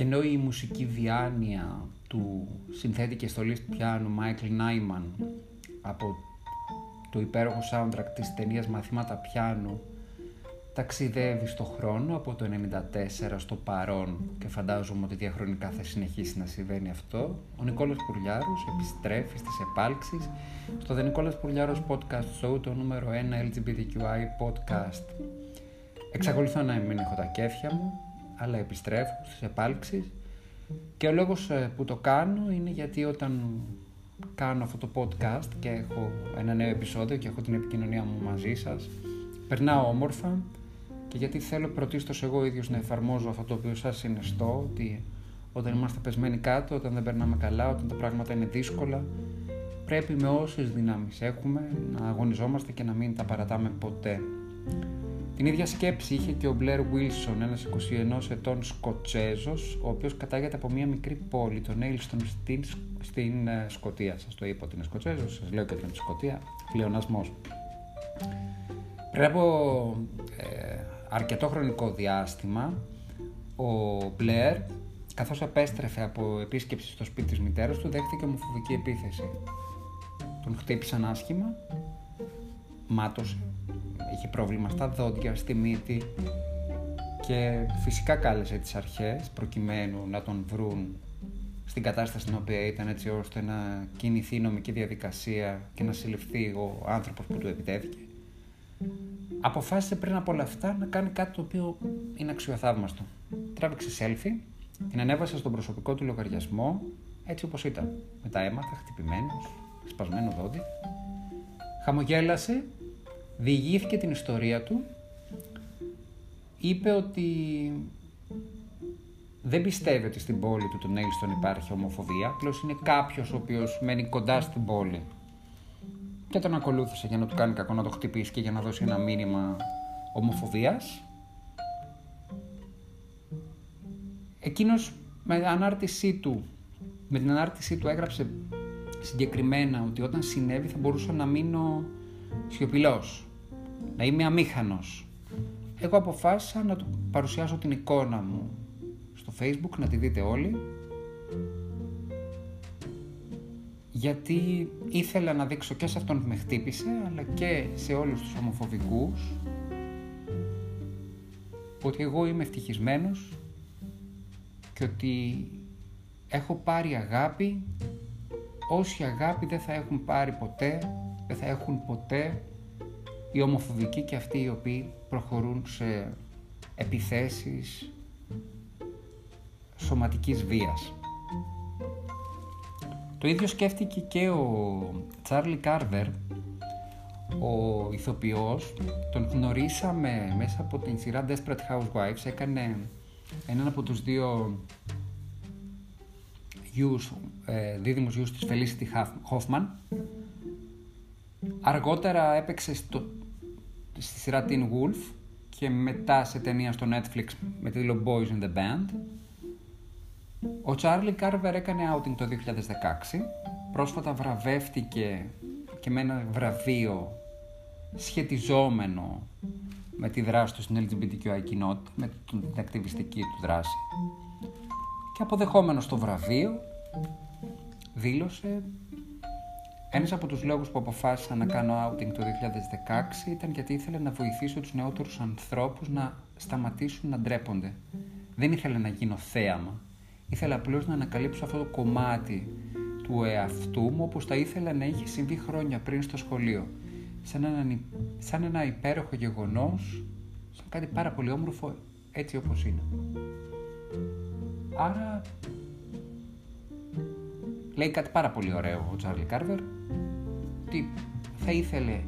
Και ενώ η μουσική διάνοια του συνθέτη και στολής πιάνου Μάικλ Νάιμαν από το υπέροχο soundtrack της ταινίας Μαθήματα Πιάνου ταξιδεύει στο χρόνο από το 94 στο παρόν και φαντάζομαι ότι διαχρονικά θα συνεχίσει να συμβαίνει αυτό. Ο Νικόλας Πουρλιάρος επιστρέφει στις επάλξεις στο The Νικόλας Πουρλιάρος Podcast Show, το νούμερο 1 LGBTQI podcast. Εξακολουθώ να μην έχω τα κέφια μου, αλλά επιστρέφω στις επάλξεις και ο λόγος ε, που το κάνω είναι γιατί όταν κάνω αυτό το podcast και έχω ένα νέο επεισόδιο και έχω την επικοινωνία μου μαζί σας περνάω όμορφα και γιατί θέλω πρωτίστως εγώ ίδιος να εφαρμόζω αυτό το οποίο σας συνιστώ ότι όταν είμαστε πεσμένοι κάτω, όταν δεν περνάμε καλά, όταν τα πράγματα είναι δύσκολα πρέπει με όσες δυνάμεις έχουμε να αγωνιζόμαστε και να μην τα παρατάμε ποτέ. Την ίδια σκέψη είχε και ο Μπλερ Βίλσον, ένας 21 ετών Σκοτσέζος, ο οποίος κατάγεται από μια μικρή πόλη, τον Έιλστον, στην, στην ε, Σκοτία. Σας το είπα ότι είναι Σκοτσέζος, σας λέω και ότι είναι Σκοτία, πλεονασμός. Πριν από ε, αρκετό χρονικό διάστημα, ο Μπλερ, καθώς επέστρεφε από επίσκεψη στο σπίτι της μητέρας του, δέχτηκε ομοφοβική επίθεση. Τον χτύπησαν άσχημα, μάτωσε, είχε πρόβλημα στα δόντια, στη μύτη και φυσικά κάλεσε τις αρχές προκειμένου να τον βρουν στην κατάσταση στην οποία ήταν έτσι ώστε να κινηθεί η νομική διαδικασία και να συλληφθεί ο άνθρωπος που του επιτέθηκε αποφάσισε πριν από όλα αυτά να κάνει κάτι το οποίο είναι αξιοθαύμαστο. Τράβηξε selfie, την ανέβασε στον προσωπικό του λογαριασμό έτσι όπως ήταν. Με τα αίματα, χτυπημένος, σπασμένο δόντι. Χαμογέλασε, διηγήθηκε την ιστορία του, είπε ότι δεν πιστεύει ότι στην πόλη του τον Έιλστον υπάρχει ομοφοβία, απλώς είναι κάποιος ο οποίος μένει κοντά στην πόλη και τον ακολούθησε για να του κάνει κακό να το χτυπήσει και για να δώσει ένα μήνυμα ομοφοβίας. Εκείνος με ανάρτησή του, με την ανάρτησή του έγραψε συγκεκριμένα ότι όταν συνέβη θα μπορούσα να μείνω σιωπηλός, να είμαι αμήχανος. Εγώ αποφάσισα να του παρουσιάσω την εικόνα μου στο facebook, να τη δείτε όλοι γιατί ήθελα να δείξω και σε αυτόν που με χτύπησε αλλά και σε όλους τους ομοφοβικούς ότι εγώ είμαι ευτυχισμένος και ότι έχω πάρει αγάπη όσοι αγάπη δεν θα έχουν πάρει ποτέ, δεν θα έχουν ποτέ οι ομοφοβικοί και αυτοί οι οποίοι προχωρούν σε επιθέσεις σωματικής βίας. Το ίδιο σκέφτηκε και ο Τσάρλι Κάρβερ, ο ηθοποιός. Τον γνωρίσαμε μέσα από την σειρά Desperate Housewives. Έκανε έναν από τους δύο γιους, ε, δίδυμους γιους της Felicity Hoffman. Αργότερα έπαιξε στο, στη σειρά Teen Wolf και μετά σε ταινία στο Netflix με τίτλο Boys in the Band. Ο Τσάρλι Κάρβερ έκανε outing το 2016. Πρόσφατα βραβεύτηκε και με ένα βραβείο σχετιζόμενο με τη δράση του στην LGBTQI κοινότητα, με την ακτιβιστική του δράση. Και αποδεχόμενος το βραβείο, δήλωσε ένας από τους λόγους που αποφάσισα να κάνω outing το 2016 ήταν γιατί ήθελε να βοηθήσω τους νεότερους ανθρώπους να σταματήσουν να ντρέπονται. Δεν ήθελε να γίνω θέαμα. Ήθελα απλώς να ανακαλύψω αυτό το κομμάτι του εαυτού μου όπως θα ήθελα να είχε συμβεί χρόνια πριν στο σχολείο. Σαν ένα, σαν ένα υπέροχο γεγονός, σαν κάτι πάρα πολύ όμορφο έτσι όπως είναι. Άρα λέει κάτι πάρα πολύ ωραίο ο Τσάρλι Κάρβερ ότι θα ήθελε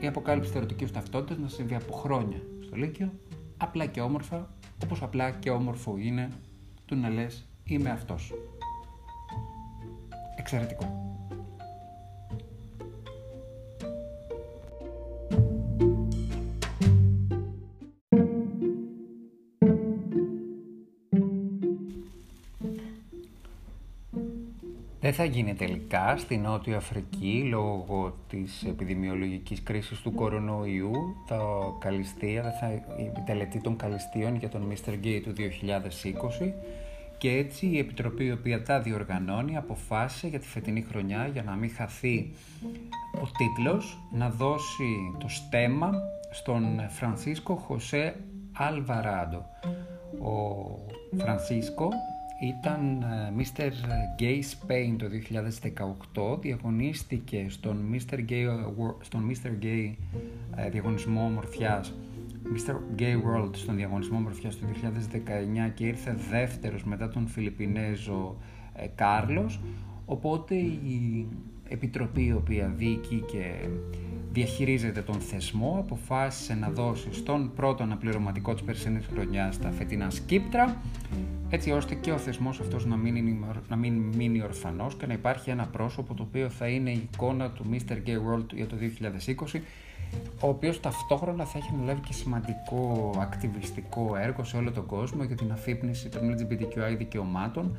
η αποκάλυψη θεωρητικής ταυτότητας να συμβεί από χρόνια στο Λύκειο απλά και όμορφα όπως απλά και όμορφο είναι του να λες είμαι αυτός. Εξαιρετικό. Δεν θα γίνει τελικά στη Νότια Αφρική λόγω της επιδημιολογικής κρίσης του κορονοϊού τα καλυστία, θα, η τελετή των καλυστίων για τον Mr. Gay του 2020 Και έτσι η Επιτροπή η οποία τα διοργανώνει αποφάσισε για τη φετινή χρονιά για να μην χαθεί ο τίτλος να δώσει το στέμα στον Φρανσίσκο Χωσέ Αλβαράντο. Ο Φρανσίσκο ήταν ε, Mr. Gay Spain το 2018, διαγωνίστηκε στον Mr. Gay, στον Mr. Gay ε, διαγωνισμό ομορφιάς Mr. Gay World στον διαγωνισμό ομορφιάς το 2019 και ήρθε δεύτερος μετά τον Φιλιππινέζο ε, Κάρλος οπότε η επιτροπή η οποία δίκη και διαχειρίζεται τον θεσμό αποφάσισε να δώσει στον πρώτο αναπληρωματικό της περσινής χρονιάς τα φετινά σκύπτρα έτσι ώστε και ο θεσμός αυτός να μην, να μην μείνει ορφανός και να υπάρχει ένα πρόσωπο το οποίο θα είναι η εικόνα του Mr. Gay World για το 2020 ο οποίος ταυτόχρονα θα έχει αναλάβει και σημαντικό ακτιβιστικό έργο σε όλο τον κόσμο για την αφύπνιση των LGBTQI δικαιωμάτων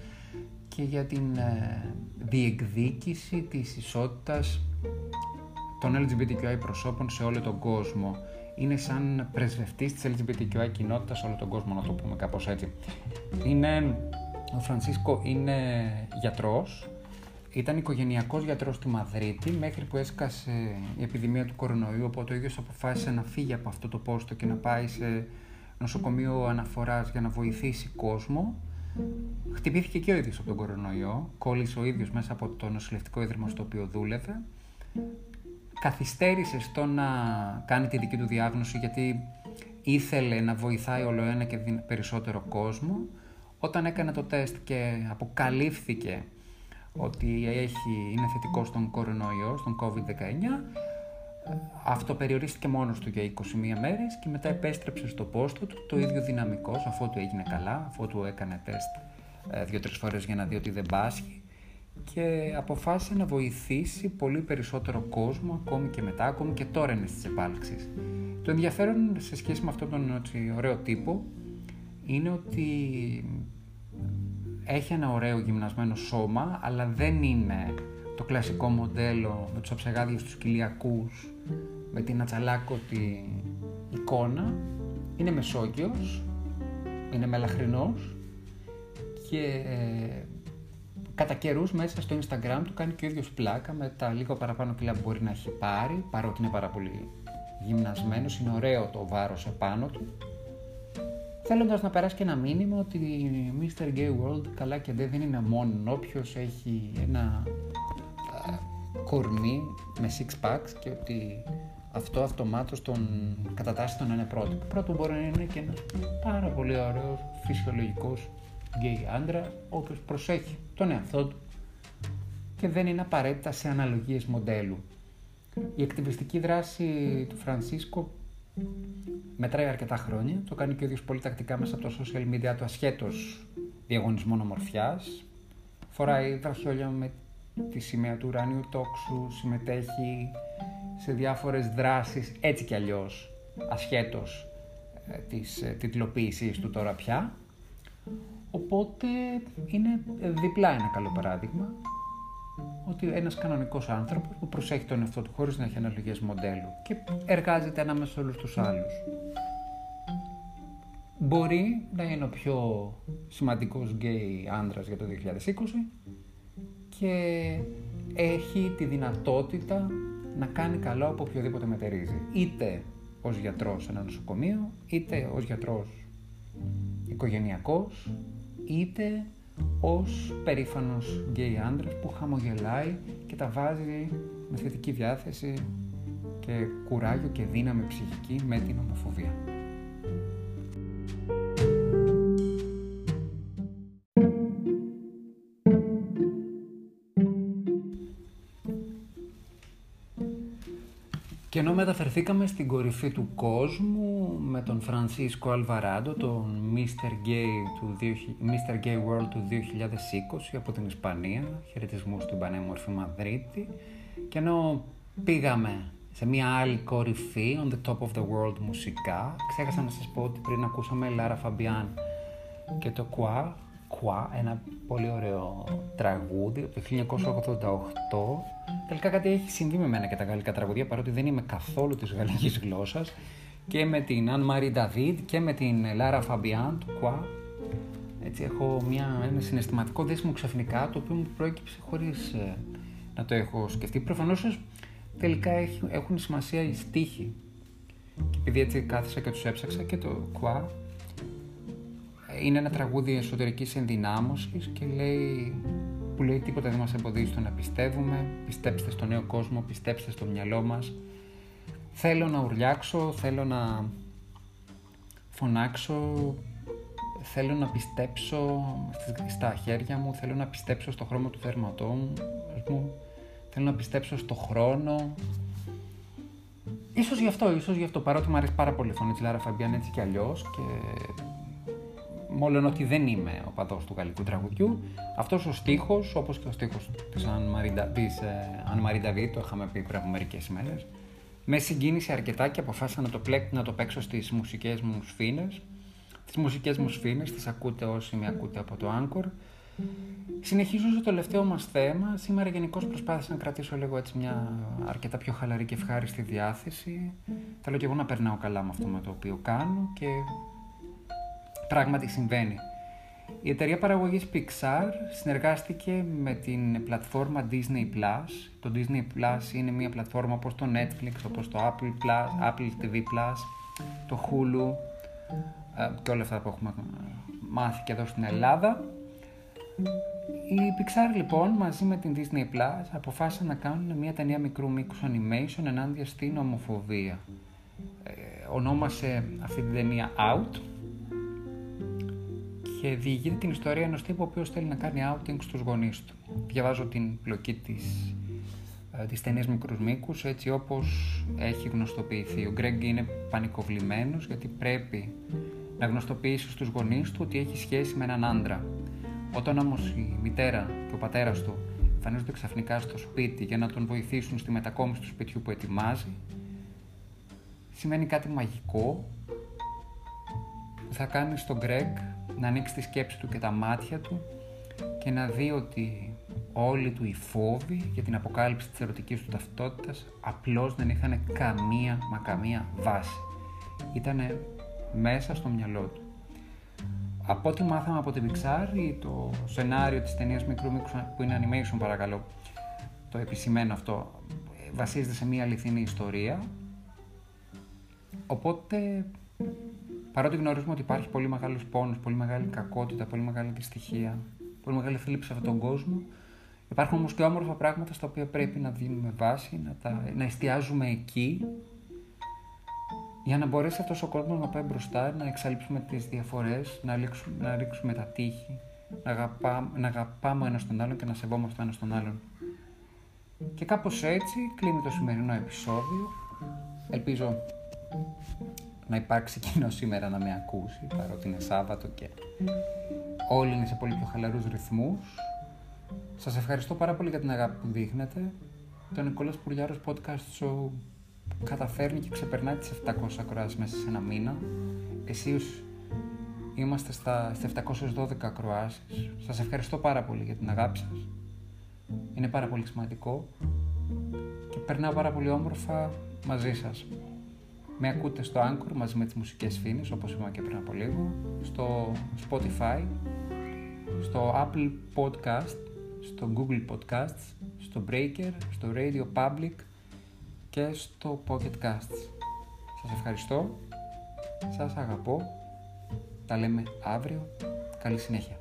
και για την ε, διεκδίκηση της ισότητας των LGBTQI προσώπων σε όλο τον κόσμο. Είναι σαν πρεσβευτής της LGBTQI κοινότητας σε όλο τον κόσμο, να το πούμε κάπως έτσι. Είναι, ο Φρανσίσκο είναι γιατρός, ήταν οικογενειακός γιατρός στη Μαδρίτη μέχρι που έσκασε η επιδημία του κορονοϊού, οπότε ο ίδιος αποφάσισε να φύγει από αυτό το πόστο και να πάει σε νοσοκομείο αναφοράς για να βοηθήσει κόσμο. Χτυπήθηκε και ο ίδιος από τον κορονοϊό, κόλλησε ο ίδιος μέσα από το νοσηλευτικό ίδρυμα στο οποίο δούλευε καθυστέρησες στο να κάνει τη δική του διάγνωση γιατί ήθελε να βοηθάει όλο ένα και περισσότερο κόσμο. Όταν έκανε το τεστ και αποκαλύφθηκε ότι έχει, είναι θετικό στον κορονοϊό, στον COVID-19, αυτό περιορίστηκε μόνος του για 21 μέρες και μετά επέστρεψε στο πόστο του το ίδιο δυναμικός αφού του έγινε καλά, αφού του έκανε τεστ ε, δύο-τρεις φορές για να δει ότι δεν πάσχει και αποφάσισε να βοηθήσει πολύ περισσότερο κόσμο ακόμη και μετά, ακόμη και τώρα είναι στις επάλξεις. Το ενδιαφέρον σε σχέση με αυτόν τον έτσι, ωραίο τύπο είναι ότι έχει ένα ωραίο γυμνασμένο σώμα, αλλά δεν είναι το κλασικό μοντέλο με τους αψεγάδιους τους κοιλιακούς, με την ατσαλάκωτη εικόνα. Είναι μεσόγειος, είναι μελαχρινός και ε, Κατά καιρούς μέσα στο Instagram του κάνει και ο ίδιος πλάκα με τα λίγο παραπάνω κιλά που μπορεί να έχει πάρει, παρότι είναι πάρα πολύ γυμνασμένος, είναι ωραίο το βάρος επάνω του. Θέλοντας να περάσει και ένα μήνυμα ότι Mr. Gay World καλά και δεν είναι μόνο όποιος έχει ένα κορμί με six packs και ότι αυτό αυτομάτως τον κατατάσσει τον είναι πρώτο. Πρώτο μπορεί να είναι και ένας πάρα πολύ ωραίος φυσιολογικός γκέι άντρα, ο οποίος προσέχει τον εαυτό του και δεν είναι απαραίτητα σε αναλογίες μοντέλου. Η εκτιβιστική δράση του Φρανσίσκο μετράει αρκετά χρόνια, το κάνει και ο ίδιος πολύ τακτικά μέσα από το social media του ασχέτως διαγωνισμών ομορφιάς, φοράει βραχιόλια με τη σημαία του ουράνιου τόξου, συμμετέχει σε διάφορες δράσεις έτσι κι αλλιώς ασχέτως ε, της ε, τιτλοποίησης του τώρα πια. Οπότε είναι διπλά ένα καλό παράδειγμα ότι ένας κανονικός άνθρωπος που προσέχει τον εαυτό του χωρίς να έχει αναλογίες μοντέλου και εργάζεται ανάμεσα σε όλους τους άλλους. Μπορεί να είναι ο πιο σημαντικός γκέι άντρας για το 2020 και έχει τη δυνατότητα να κάνει καλό από οποιοδήποτε μετερίζει. Είτε ως γιατρός σε ένα νοσοκομείο, είτε ως γιατρός οικογενειακός, είτε ως περήφανος γκέι άντρας που χαμογελάει και τα βάζει με θετική διάθεση και κουράγιο και δύναμη ψυχική με την ομοφοβία. Και ενώ μεταφερθήκαμε στην κορυφή του κόσμου με τον Φρανσίσκο Αλβαράντο, τον Mr. Gay, του, Mr. Gay World του 2020 από την Ισπανία, χαιρετισμούς στην πανέμορφη Μαδρίτη, και ενώ πήγαμε σε μια άλλη κορυφή, on the top of the world μουσικά, ξέχασα να σας πω ότι πριν ακούσαμε Λάρα Φαμπιάν και το Qua, Qua, ένα πολύ ωραίο τραγούδι από το 1988 Τελικά κάτι έχει συμβεί με μένα και τα γαλλικά τραγουδία, παρότι δεν είμαι καθόλου της γαλλικής γλώσσας και με την Αν Marie David και με την Lara Fabian του Qua Έτσι, έχω μια, ένα συναισθηματικό δέσμο ξαφνικά, το οποίο μου προέκυψε χωρίς ε, να το έχω σκεφτεί. Προφανώς τελικά έχουν σημασία οι στίχοι. Και επειδή έτσι κάθισα και τους έψαξα και το κουά, είναι ένα τραγούδι εσωτερικής ενδυνάμωσης και λέει, που λέει τίποτα δεν μας εμποδίζει το να πιστεύουμε, πιστέψτε στο νέο κόσμο, πιστέψτε στο μυαλό μας. Θέλω να ουρλιάξω, θέλω να φωνάξω, θέλω να πιστέψω στα χέρια μου, θέλω να πιστέψω στο χρώμα του θέρματός μου, θέλω να πιστέψω στο χρόνο. Ίσως γι' αυτό, ίσως γι' αυτό, παρότι μου αρέσει πάρα πολύ η φωνή της Λάρα Φαμπιάν έτσι κι αλλιώς και μόλον ότι δεν είμαι ο παδός του γαλλικού τραγουδιού, αυτός ο στίχος, όπως και ο στίχος της Αν Μαρή Νταβί, το είχαμε πει πριν από μερικές ημέρες, με συγκίνησε αρκετά και αποφάσισα να το, πλέκ, να το παίξω στις μουσικές μου σφήνες. Τις μουσικές μου σφήνες τις ακούτε όσοι με ακούτε από το Anchor. Συνεχίζω στο τελευταίο μας θέμα. Σήμερα γενικώς προσπάθησα να κρατήσω λίγο έτσι μια αρκετά πιο χαλαρή και ευχάριστη διάθεση. Θέλω και εγώ να περνάω καλά με αυτό με το οποίο κάνω και πράγματι συμβαίνει. Η εταιρεία παραγωγής Pixar συνεργάστηκε με την πλατφόρμα Disney+. Plus. Το Disney Plus είναι μια πλατφόρμα όπως το Netflix, όπως το Apple, Plus, Apple TV+, Plus, το Hulu ε, και όλα αυτά που έχουμε μάθει και εδώ στην Ελλάδα. Η Pixar λοιπόν μαζί με την Disney Plus αποφάσισαν να κάνουν μια ταινία μικρού μήκους animation ενάντια στην ομοφοβία. Ε, ονόμασε αυτή την ταινία Out και διηγείται την ιστορία ενός τύπου ο οποίος θέλει να κάνει outing στους γονείς του. Διαβάζω την πλοκή της, ε, της ταινίας μικρούς μήκους έτσι όπως έχει γνωστοποιηθεί. Ο Γκρέγκ είναι πανικοβλημένος γιατί πρέπει να γνωστοποιήσει στους γονείς του ότι έχει σχέση με έναν άντρα. Όταν όμως η μητέρα και ο πατέρας του εμφανίζονται ξαφνικά στο σπίτι για να τον βοηθήσουν στη μετακόμιση του σπιτιού που ετοιμάζει, σημαίνει κάτι μαγικό που θα κάνει στον Γκρέγκ να ανοίξει τη σκέψη του και τα μάτια του και να δει ότι όλοι του οι φόβοι για την αποκάλυψη της ερωτικής του ταυτότητας απλώς δεν είχαν καμία μα καμία βάση. Ήτανε μέσα στο μυαλό του. Από ό,τι μάθαμε από την Pixar, το σενάριο της ταινίας μικρού μήκους που είναι animation παρακαλώ, το επισημένο αυτό, βασίζεται σε μια αληθινή ιστορία. Οπότε Παρότι γνωρίζουμε ότι υπάρχει πολύ μεγάλος πόνος, πολύ μεγάλη κακότητα, πολύ μεγάλη δυστυχία, πολύ μεγάλη θλίψη σε αυτόν τον κόσμο, υπάρχουν όμως και όμορφα πράγματα στα οποία πρέπει να δίνουμε βάση, να, τα, να εστιάζουμε εκεί, για να μπορέσει αυτός ο κόσμος να πάει μπροστά, να εξαλείψουμε τις διαφορές, να, να ρίξουμε τα τείχη, να, αγαπά, να αγαπάμε ένας τον άλλον και να σεβόμαστε ένας τον άλλον. Και κάπως έτσι κλείνει το σημερινό επεισόδιο. Ελπίζω να υπάρξει κοινό σήμερα να με ακούσει, παρότι είναι Σάββατο και όλοι είναι σε πολύ πιο χαλαρούς ρυθμούς. Σας ευχαριστώ πάρα πολύ για την αγάπη που δείχνετε. Το Νικόλας Πουρλιάρος Podcast Show καταφέρνει και ξεπερνάει τις 700 ακροάσεις μέσα σε ένα μήνα. Εσείς είμαστε στα, 712 ακροάσεις. Σας ευχαριστώ πάρα πολύ για την αγάπη σας. Είναι πάρα πολύ σημαντικό και περνάω πάρα πολύ όμορφα μαζί σας. Με ακούτε στο Anchor μαζί με τις μουσικές φίνες, όπως είπαμε και πριν από λίγο, στο Spotify, στο Apple Podcast, στο Google Podcasts, στο Breaker, στο Radio Public και στο Pocket Casts. Σας ευχαριστώ, σας αγαπώ, τα λέμε αύριο, καλή συνέχεια.